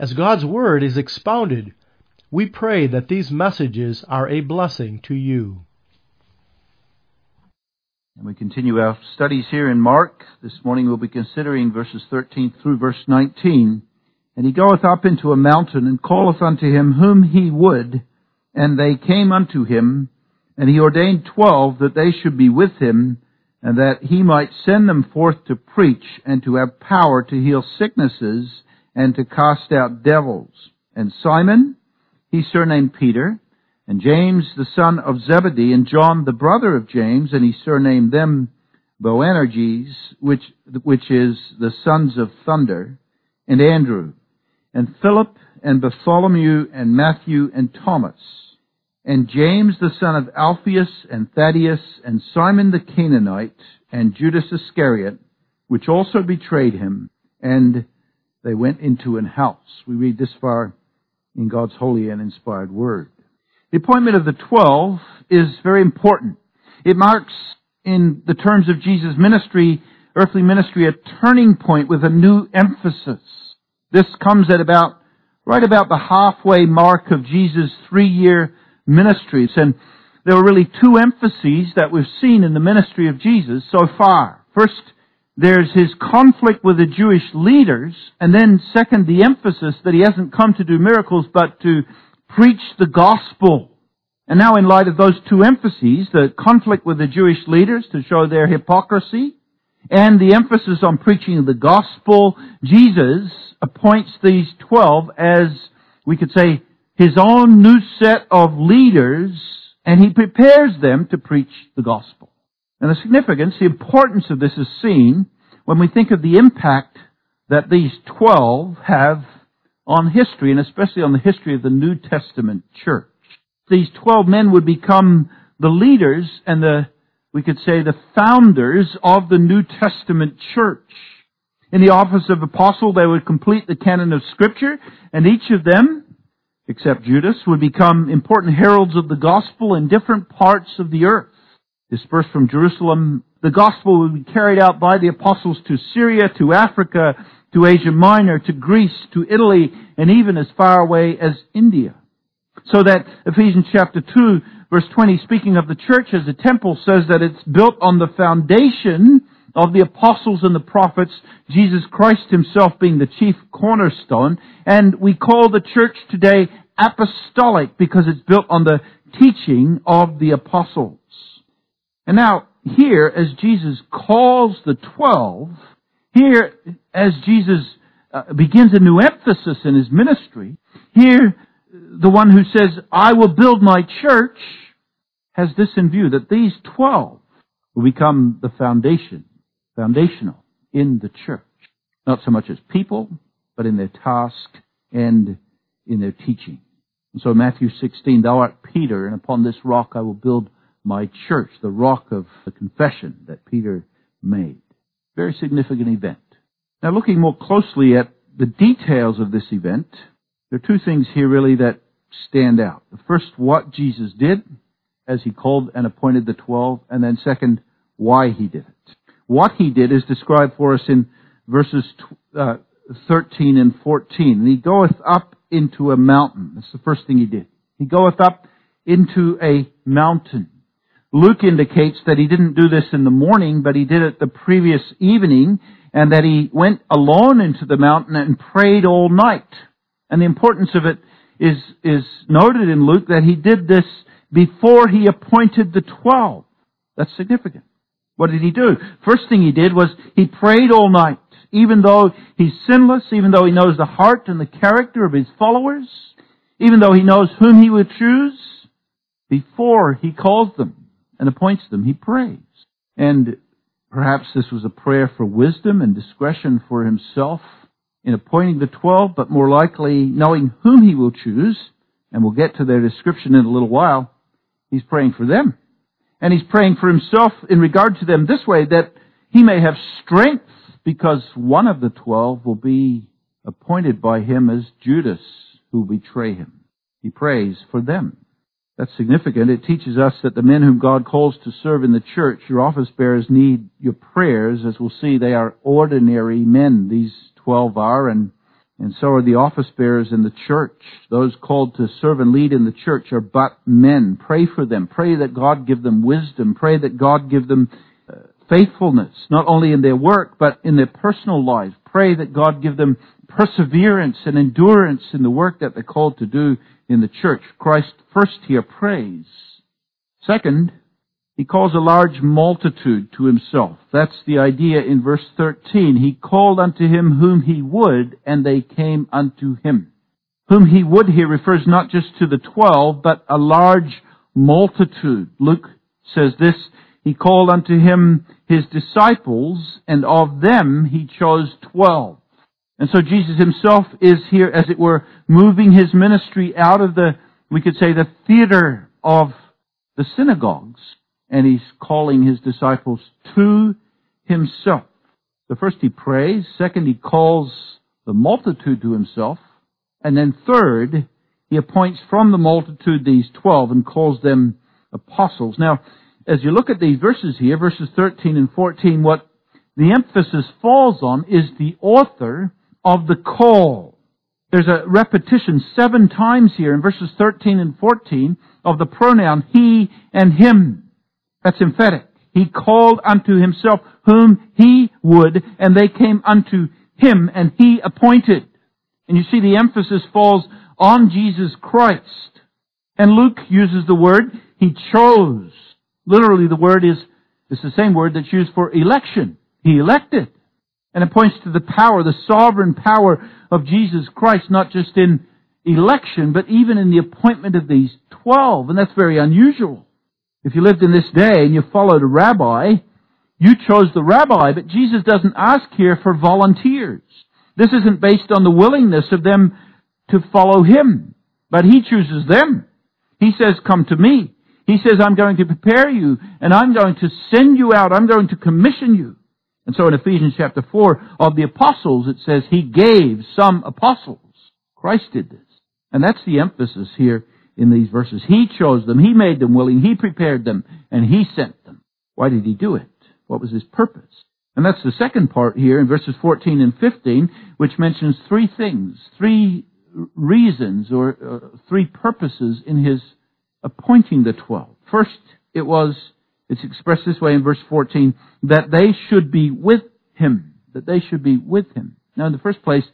As God's Word is expounded, we pray that these messages are a blessing to you. And we continue our studies here in Mark. This morning we'll be considering verses 13 through verse 19. And he goeth up into a mountain and calleth unto him whom he would, and they came unto him, and he ordained twelve that they should be with him, and that he might send them forth to preach and to have power to heal sicknesses and to cast out devils. And Simon, he surnamed Peter, and James the son of Zebedee, and John the brother of James, and he surnamed them Boanerges, which, which is the sons of thunder, and Andrew, and Philip, and Bartholomew, and Matthew, and Thomas, and James the son of Alphaeus, and Thaddeus, and Simon the Canaanite, and Judas Iscariot, which also betrayed him, and they went into an house. We read this far in God's holy and inspired word. The appointment of the twelve is very important. It marks, in the terms of Jesus' ministry, earthly ministry, a turning point with a new emphasis. This comes at about, right about the halfway mark of Jesus' three-year ministries. And there are really two emphases that we've seen in the ministry of Jesus so far. First, there's his conflict with the Jewish leaders, and then second, the emphasis that he hasn't come to do miracles, but to preach the gospel. And now in light of those two emphases, the conflict with the Jewish leaders to show their hypocrisy, and the emphasis on preaching the gospel, Jesus appoints these twelve as, we could say, his own new set of leaders, and he prepares them to preach the gospel. And the significance, the importance of this is seen when we think of the impact that these twelve have on history, and especially on the history of the New Testament church. These twelve men would become the leaders and the, we could say, the founders of the New Testament church. In the office of apostle, they would complete the canon of scripture, and each of them, except Judas, would become important heralds of the gospel in different parts of the earth dispersed from Jerusalem. The gospel would be carried out by the apostles to Syria, to Africa, to Asia Minor, to Greece, to Italy, and even as far away as India. So that Ephesians chapter 2 verse 20 speaking of the church as a temple says that it's built on the foundation of the apostles and the prophets, Jesus Christ himself being the chief cornerstone, and we call the church today apostolic because it's built on the teaching of the apostles. And now, here, as Jesus calls the twelve, here, as Jesus uh, begins a new emphasis in his ministry, here, the one who says, I will build my church, has this in view, that these twelve will become the foundation, foundational in the church. Not so much as people, but in their task and in their teaching. And so Matthew 16, thou art Peter, and upon this rock I will build my church, the rock of the confession that Peter made. Very significant event. Now looking more closely at the details of this event, there are two things here really that stand out. The first, what Jesus did as he called and appointed the twelve, and then second, why he did it. What he did is described for us in verses uh, 13 and 14. And he goeth up into a mountain. That's the first thing he did. He goeth up into a mountain. Luke indicates that he didn't do this in the morning, but he did it the previous evening, and that he went alone into the mountain and prayed all night. And the importance of it is, is noted in Luke that he did this before he appointed the twelve. That's significant. What did he do? First thing he did was he prayed all night. Even though he's sinless, even though he knows the heart and the character of his followers, even though he knows whom he would choose, before he calls them and appoints them, he prays. And perhaps this was a prayer for wisdom and discretion for himself in appointing the twelve, but more likely knowing whom he will choose, and we'll get to their description in a little while, he's praying for them. And he's praying for himself in regard to them this way, that he may have strength because one of the twelve will be appointed by him as Judas, who betray him. He prays for them. That's significant. It teaches us that the men whom God calls to serve in the church, your office bearers need your prayers. As we'll see, they are ordinary men. These twelve are, and, and so are the office bearers in the church. Those called to serve and lead in the church are but men. Pray for them. Pray that God give them wisdom. Pray that God give them uh, faithfulness, not only in their work, but in their personal lives. Pray that God give them perseverance and endurance in the work that they're called to do in the church. Christ first here prays. Second, he calls a large multitude to himself. That's the idea in verse 13. He called unto him whom he would, and they came unto him. Whom he would here refers not just to the twelve, but a large multitude. Luke says this, he called unto him his disciples, and of them he chose twelve. And so Jesus himself is here, as it were, moving his ministry out of the, we could say, the theater of the synagogues, and he's calling his disciples to himself. The first he prays, second he calls the multitude to himself, and then third, he appoints from the multitude these twelve and calls them apostles. Now, as you look at these verses here, verses 13 and 14, what the emphasis falls on is the author of the call. There's a repetition seven times here in verses 13 and 14 of the pronoun he and him. That's emphatic. He called unto himself whom he would, and they came unto him, and he appointed. And you see the emphasis falls on Jesus Christ. And Luke uses the word he chose. Literally the word is, it's the same word that's used for election. He elected. And it points to the power, the sovereign power of Jesus Christ, not just in election, but even in the appointment of these twelve. And that's very unusual. If you lived in this day and you followed a rabbi, you chose the rabbi, but Jesus doesn't ask here for volunteers. This isn't based on the willingness of them to follow him, but he chooses them. He says, come to me. He says, I'm going to prepare you and I'm going to send you out. I'm going to commission you. And so in Ephesians chapter 4 of the apostles, it says he gave some apostles. Christ did this. And that's the emphasis here in these verses. He chose them. He made them willing. He prepared them. And he sent them. Why did he do it? What was his purpose? And that's the second part here in verses 14 and 15, which mentions three things, three reasons or uh, three purposes in his appointing the twelve. First, it was it's expressed this way in verse 14, that they should be with him. That they should be with him. Now in the first place,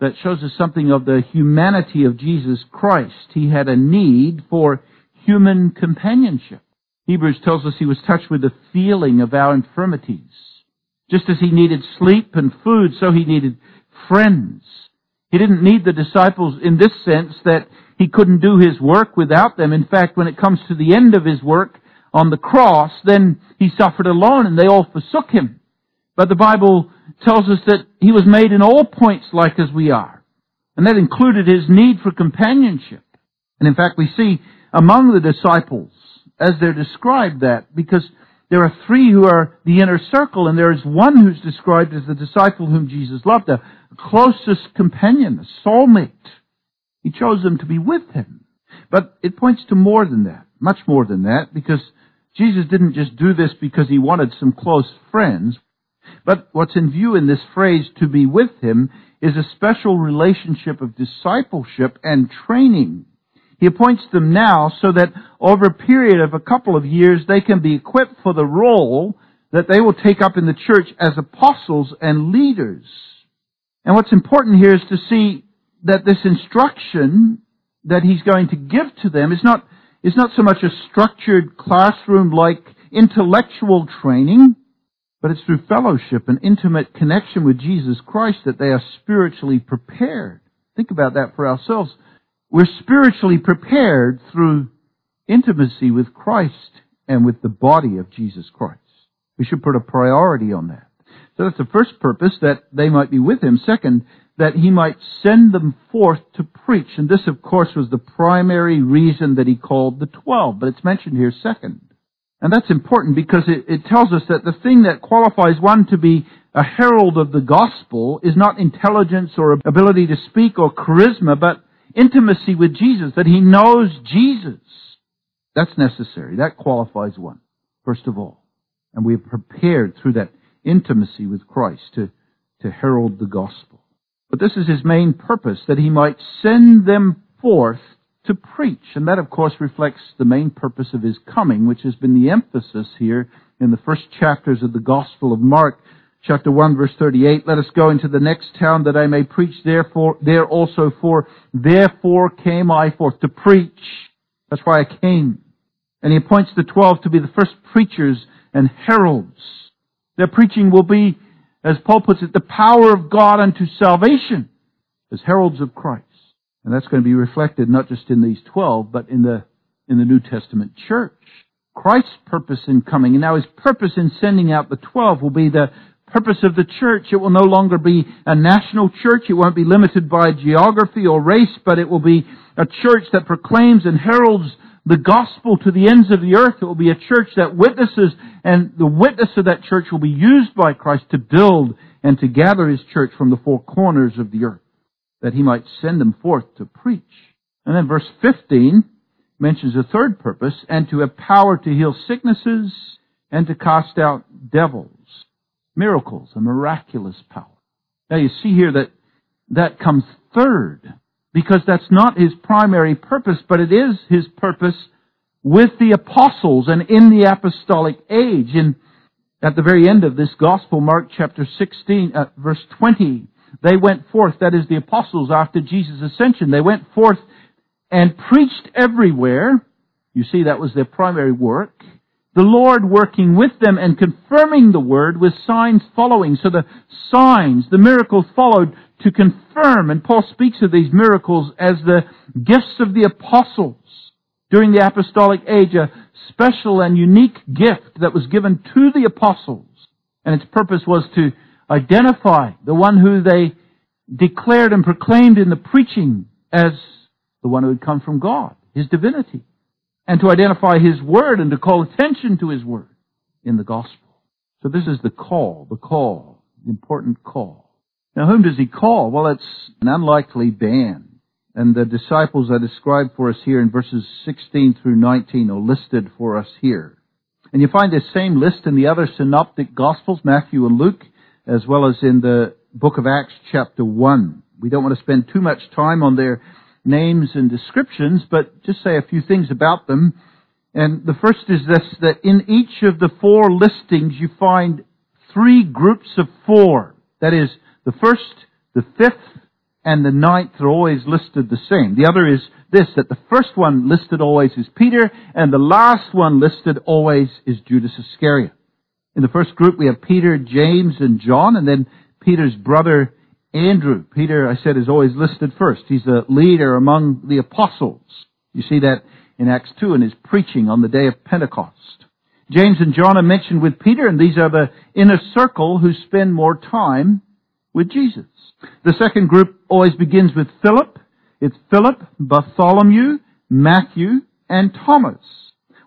that shows us something of the humanity of Jesus Christ. He had a need for human companionship. Hebrews tells us he was touched with the feeling of our infirmities. Just as he needed sleep and food, so he needed friends. He didn't need the disciples in this sense that he couldn't do his work without them. In fact, when it comes to the end of his work, on the cross, then he suffered alone and they all forsook him. But the Bible tells us that he was made in all points like as we are. And that included his need for companionship. And in fact, we see among the disciples, as they're described that, because there are three who are the inner circle, and there is one who's described as the disciple whom Jesus loved, a closest companion, a soulmate. He chose them to be with him. But it points to more than that, much more than that, because Jesus didn't just do this because he wanted some close friends, but what's in view in this phrase, to be with him, is a special relationship of discipleship and training. He appoints them now so that over a period of a couple of years they can be equipped for the role that they will take up in the church as apostles and leaders. And what's important here is to see that this instruction that he's going to give to them is not is not so much a structured classroom-like intellectual training, but it's through fellowship and intimate connection with Jesus Christ that they are spiritually prepared. Think about that for ourselves. We're spiritually prepared through intimacy with Christ and with the body of Jesus Christ. We should put a priority on that. So that's the first purpose, that they might be with Him. Second, that he might send them forth to preach. And this, of course, was the primary reason that he called the twelve, but it's mentioned here second. And that's important because it, it tells us that the thing that qualifies one to be a herald of the gospel is not intelligence or ability to speak or charisma, but intimacy with Jesus, that he knows Jesus. That's necessary. That qualifies one, first of all. And we are prepared through that intimacy with Christ to, to herald the gospel. But this is his main purpose, that he might send them forth to preach. And that, of course, reflects the main purpose of his coming, which has been the emphasis here in the first chapters of the Gospel of Mark, chapter 1, verse 38. Let us go into the next town that I may preach therefore, there also for, therefore came I forth to preach. That's why I came. And he appoints the twelve to be the first preachers and heralds. Their preaching will be as Paul puts it, the power of God unto salvation as heralds of Christ. And that's going to be reflected not just in these twelve, but in the, in the New Testament church. Christ's purpose in coming, and now his purpose in sending out the twelve will be the purpose of the church. It will no longer be a national church. It won't be limited by geography or race, but it will be a church that proclaims and heralds the gospel to the ends of the earth. It will be a church that witnesses, and the witness of that church will be used by Christ to build and to gather his church from the four corners of the earth, that he might send them forth to preach. And then verse 15 mentions a third purpose, and to have power to heal sicknesses and to cast out devils. Miracles, a miraculous power. Now you see here that that comes third because that's not his primary purpose, but it is his purpose with the apostles and in the apostolic age. And at the very end of this gospel, Mark chapter 16, uh, verse 20, they went forth, that is the apostles after Jesus' ascension, they went forth and preached everywhere. You see, that was their primary work. The Lord working with them and confirming the word with signs following. So the signs, the miracles followed to confirm, and Paul speaks of these miracles as the gifts of the apostles during the apostolic age, a special and unique gift that was given to the apostles. And its purpose was to identify the one who they declared and proclaimed in the preaching as the one who had come from God, his divinity, and to identify his word and to call attention to his word in the gospel. So this is the call, the call, the important call. Now, whom does he call? Well, it's an unlikely band. And the disciples are described for us here in verses 16 through 19 are listed for us here. And you find this same list in the other synoptic gospels, Matthew and Luke, as well as in the book of Acts chapter 1. We don't want to spend too much time on their names and descriptions, but just say a few things about them. And the first is this, that in each of the four listings you find three groups of four. That is, the first, the fifth, and the ninth are always listed the same. The other is this, that the first one listed always is Peter, and the last one listed always is Judas Iscariot. In the first group we have Peter, James, and John, and then Peter's brother Andrew. Peter, I said, is always listed first. He's the leader among the apostles. You see that in Acts 2 in his preaching on the day of Pentecost. James and John are mentioned with Peter, and these are the inner circle who spend more time with Jesus. The second group always begins with Philip. It's Philip, Bartholomew, Matthew, and Thomas.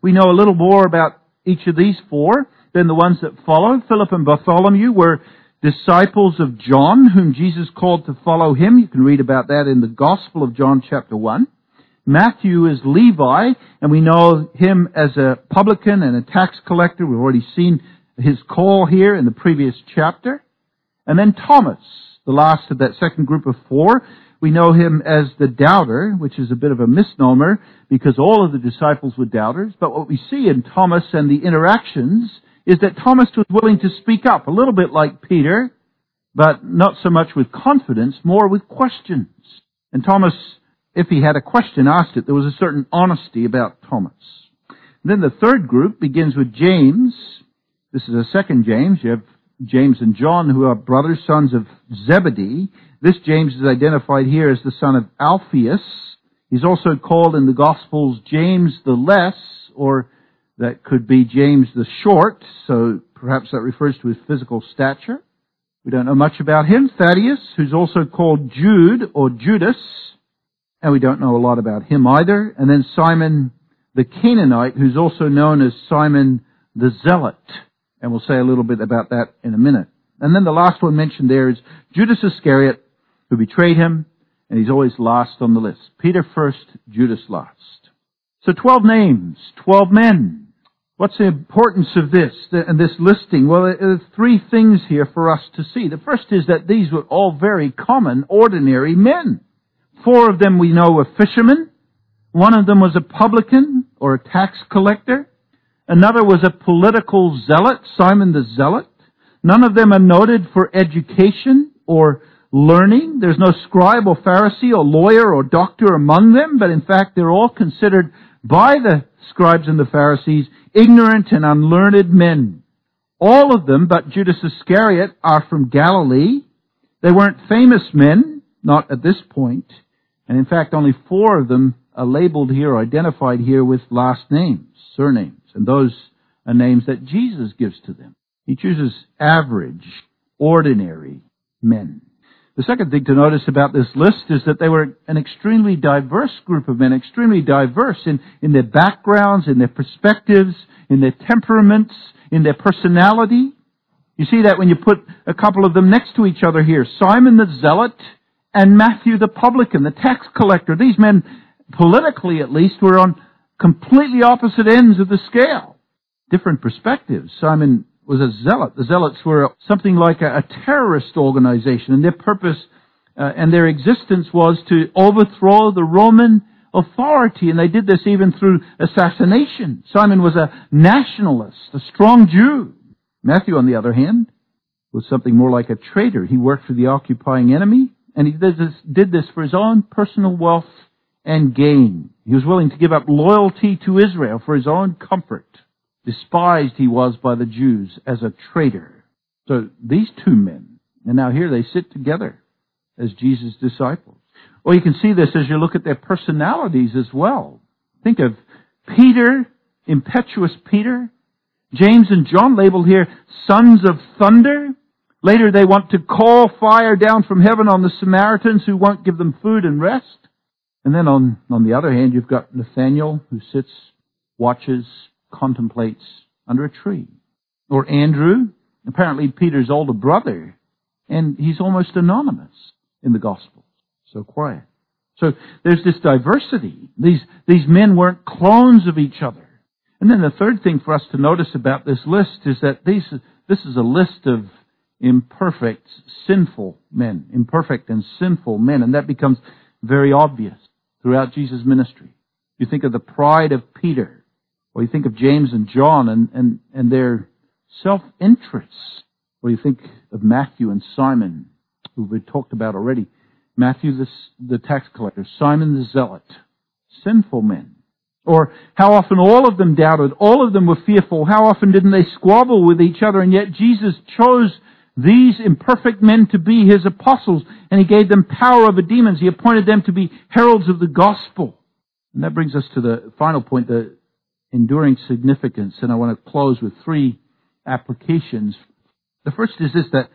We know a little more about each of these four than the ones that follow. Philip and Bartholomew were disciples of John, whom Jesus called to follow him. You can read about that in the Gospel of John chapter 1. Matthew is Levi, and we know him as a publican and a tax collector. We've already seen his call here in the previous chapter. And then Thomas, the last of that second group of four, we know him as the doubter, which is a bit of a misnomer because all of the disciples were doubters. But what we see in Thomas and the interactions is that Thomas was willing to speak up, a little bit like Peter, but not so much with confidence, more with questions. And Thomas, if he had a question, asked it. There was a certain honesty about Thomas. And then the third group begins with James. This is a second James. You have James and John, who are brothers, sons of Zebedee. This James is identified here as the son of Alphaeus. He's also called in the Gospels James the Less, or that could be James the Short, so perhaps that refers to his physical stature. We don't know much about him. Thaddeus, who's also called Jude or Judas, and we don't know a lot about him either. And then Simon the Canaanite, who's also known as Simon the Zealot. And we'll say a little bit about that in a minute. And then the last one mentioned there is Judas Iscariot, who betrayed him, and he's always last on the list. Peter first, Judas last. So 12 names, 12 men. What's the importance of this and this listing? Well, there are three things here for us to see. The first is that these were all very common, ordinary men. Four of them we know were fishermen. One of them was a publican or a tax collector. Another was a political zealot, Simon the Zealot. None of them are noted for education or learning. There's no scribe or Pharisee or lawyer or doctor among them, but in fact they're all considered by the scribes and the Pharisees ignorant and unlearned men. All of them, but Judas Iscariot, are from Galilee. They weren't famous men, not at this point. And in fact, only four of them are labeled here, identified here with last names, surnames. And those are names that Jesus gives to them. He chooses average, ordinary men. The second thing to notice about this list is that they were an extremely diverse group of men, extremely diverse in, in their backgrounds, in their perspectives, in their temperaments, in their personality. You see that when you put a couple of them next to each other here. Simon the Zealot and Matthew the Publican, the tax collector. These men, politically at least, were on completely opposite ends of the scale. Different perspectives. Simon was a zealot. The zealots were something like a, a terrorist organization, and their purpose uh, and their existence was to overthrow the Roman authority, and they did this even through assassination. Simon was a nationalist, a strong Jew. Matthew, on the other hand, was something more like a traitor. He worked for the occupying enemy, and he did this, did this for his own personal wealth and gain. He was willing to give up loyalty to Israel for his own comfort. Despised he was by the Jews as a traitor. So these two men, and now here they sit together as Jesus' disciples. Well, you can see this as you look at their personalities as well. Think of Peter, impetuous Peter, James and John labeled here sons of thunder. Later they want to call fire down from heaven on the Samaritans who won't give them food and rest. And then on, on the other hand, you've got Nathaniel who sits, watches, contemplates under a tree. Or Andrew, apparently Peter's older brother, and he's almost anonymous in the Gospels. So quiet. So there's this diversity. These, these men weren't clones of each other. And then the third thing for us to notice about this list is that these, this is a list of imperfect, sinful men. Imperfect and sinful men. And that becomes very obvious throughout Jesus' ministry. You think of the pride of Peter or you think of James and John and, and, and their self-interests. Or you think of Matthew and Simon, who we've talked about already. Matthew the, the tax collector, Simon the zealot, sinful men. Or how often all of them doubted, all of them were fearful, how often didn't they squabble with each other, and yet Jesus chose these imperfect men to be his apostles, and he gave them power over demons. He appointed them to be heralds of the gospel. And that brings us to the final point, the enduring significance. And I want to close with three applications. The first is this, that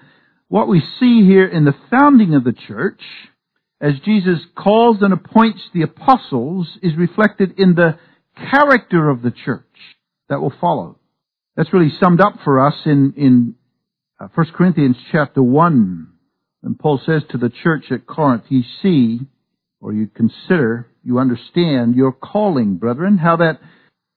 what we see here in the founding of the church, as Jesus calls and appoints the apostles, is reflected in the character of the church that will follow. That's really summed up for us in, in 1 uh, Corinthians chapter 1. And Paul says to the church at Corinth, ye see, or you consider, you understand your calling, brethren, how that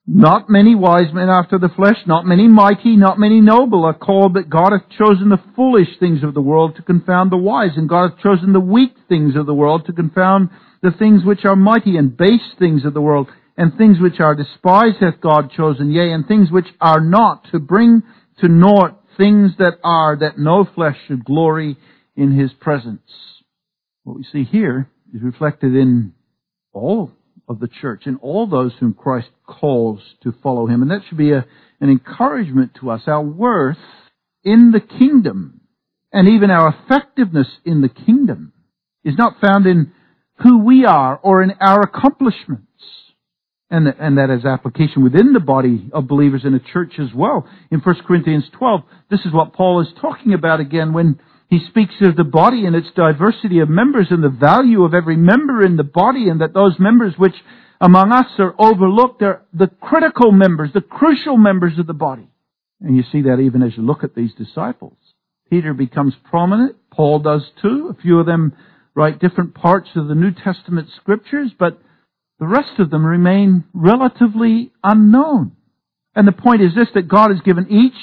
not many wise men after the flesh, not many mighty, not many noble are called, but God hath chosen the foolish things of the world to confound the wise, and God hath chosen the weak things of the world to confound the things which are mighty, and base things of the world, and things which are despised hath God chosen, yea, and things which are not, to bring to naught things that are, that no flesh should glory in his presence. What we see here is reflected in all of the church and all those whom Christ calls to follow him. And that should be a, an encouragement to us. Our worth in the kingdom and even our effectiveness in the kingdom is not found in who we are or in our accomplishments. And, and that has application within the body of believers in a church as well. In 1 Corinthians 12, this is what Paul is talking about again when He speaks of the body and its diversity of members and the value of every member in the body and that those members which among us are overlooked are the critical members, the crucial members of the body. And you see that even as you look at these disciples. Peter becomes prominent. Paul does too. A few of them write different parts of the New Testament scriptures, but the rest of them remain relatively unknown. And the point is this, that God has given each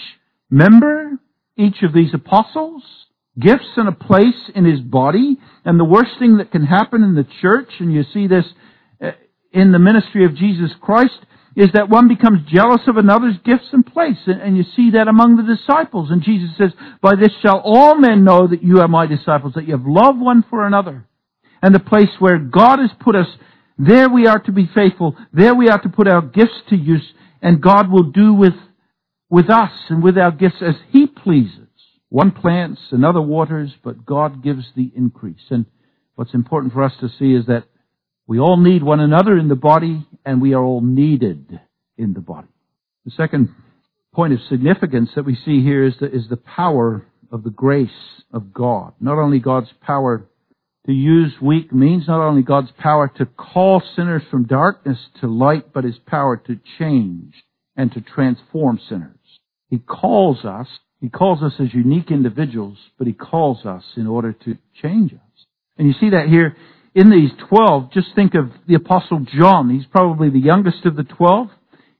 member, each of these apostles, gifts and a place in his body. And the worst thing that can happen in the church, and you see this uh, in the ministry of Jesus Christ, is that one becomes jealous of another's gifts and place. And you see that among the disciples. And Jesus says, By this shall all men know that you are my disciples, that you have love one for another. And the place where God has put us, there we are to be faithful. There we are to put our gifts to use. And God will do with, with us and with our gifts as He pleases. One plants, another waters, but God gives the increase. And what's important for us to see is that we all need one another in the body, and we are all needed in the body. The second point of significance that we see here is the, is the power of the grace of God. Not only God's power to use weak means, not only God's power to call sinners from darkness to light, but His power to change and to transform sinners. He calls us he calls us as unique individuals, but He calls us in order to change us. And you see that here in these twelve. Just think of the Apostle John. He's probably the youngest of the twelve.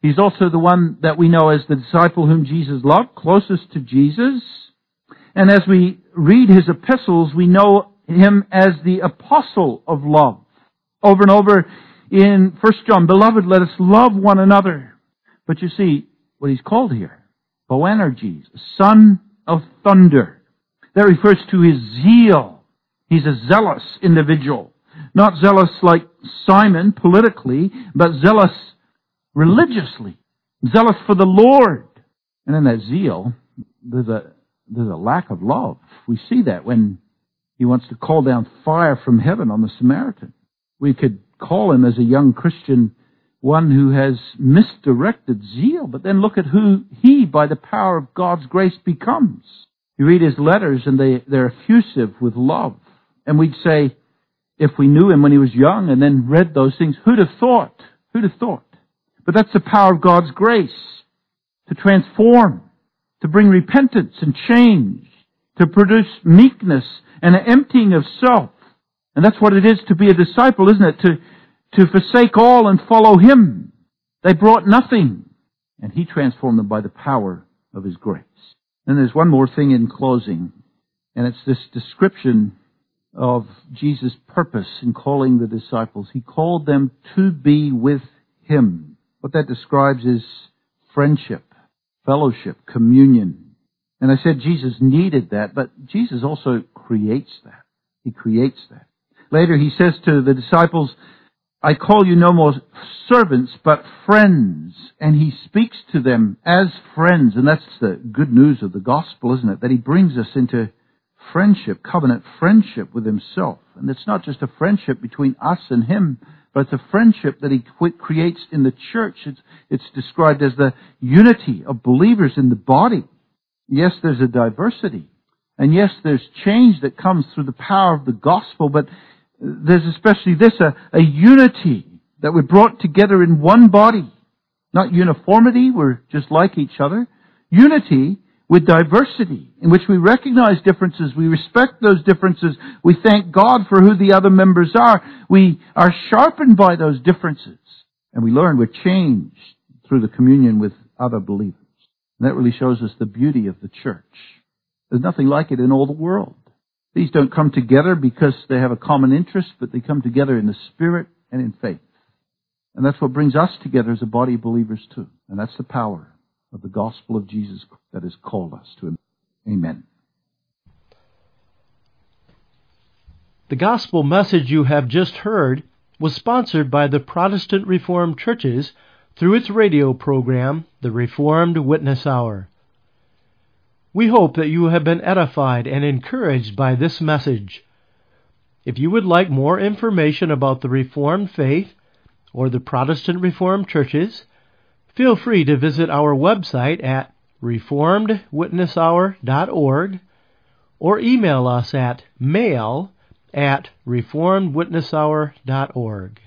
He's also the one that we know as the disciple whom Jesus loved, closest to Jesus. And as we read his epistles, we know him as the apostle of love. Over and over in 1 John, beloved, let us love one another. But you see what he's called here Boanerges, son of thunder. That refers to his zeal. He's a zealous individual. Not zealous like Simon politically, but zealous religiously. Zealous for the Lord. And in that zeal, there's a, there's a lack of love. We see that when he wants to call down fire from heaven on the Samaritan. We could call him as a young Christian one who has misdirected zeal, but then look at who he, by the power of God's grace, becomes. You read his letters and they, they're effusive with love. And we'd say, if we knew him when he was young and then read those things, who'd have thought? Who'd have thought? But that's the power of God's grace to transform, to bring repentance and change, to produce meekness and an emptying of self. And that's what it is to be a disciple, isn't it? To, to forsake all and follow him. They brought nothing, and he transformed them by the power of his grace. And there's one more thing in closing, and it's this description of Jesus' purpose in calling the disciples. He called them to be with him. What that describes is friendship, fellowship, communion. And I said Jesus needed that, but Jesus also creates that. He creates that. Later he says to the disciples, I call you no more servants, but friends. And he speaks to them as friends. And that's the good news of the gospel, isn't it? That he brings us into friendship, covenant friendship with himself. And it's not just a friendship between us and him, but it's a friendship that he creates in the church. It's, it's described as the unity of believers in the body. Yes, there's a diversity. And yes, there's change that comes through the power of the gospel, but there's especially this, a, a unity that we're brought together in one body. Not uniformity, we're just like each other. Unity with diversity, in which we recognize differences, we respect those differences, we thank God for who the other members are, we are sharpened by those differences, and we learn we're changed through the communion with other believers. And that really shows us the beauty of the church. There's nothing like it in all the world. These don't come together because they have a common interest, but they come together in the Spirit and in faith. And that's what brings us together as a body of believers too. And that's the power of the gospel of Jesus that has called us to Him. Amen. The gospel message you have just heard was sponsored by the Protestant Reformed Churches through its radio program, The Reformed Witness Hour. We hope that you have been edified and encouraged by this message. If you would like more information about the Reformed faith or the Protestant Reformed churches, feel free to visit our website at reformedwitnesshour.org or email us at mail at reformedwitnesshour.org.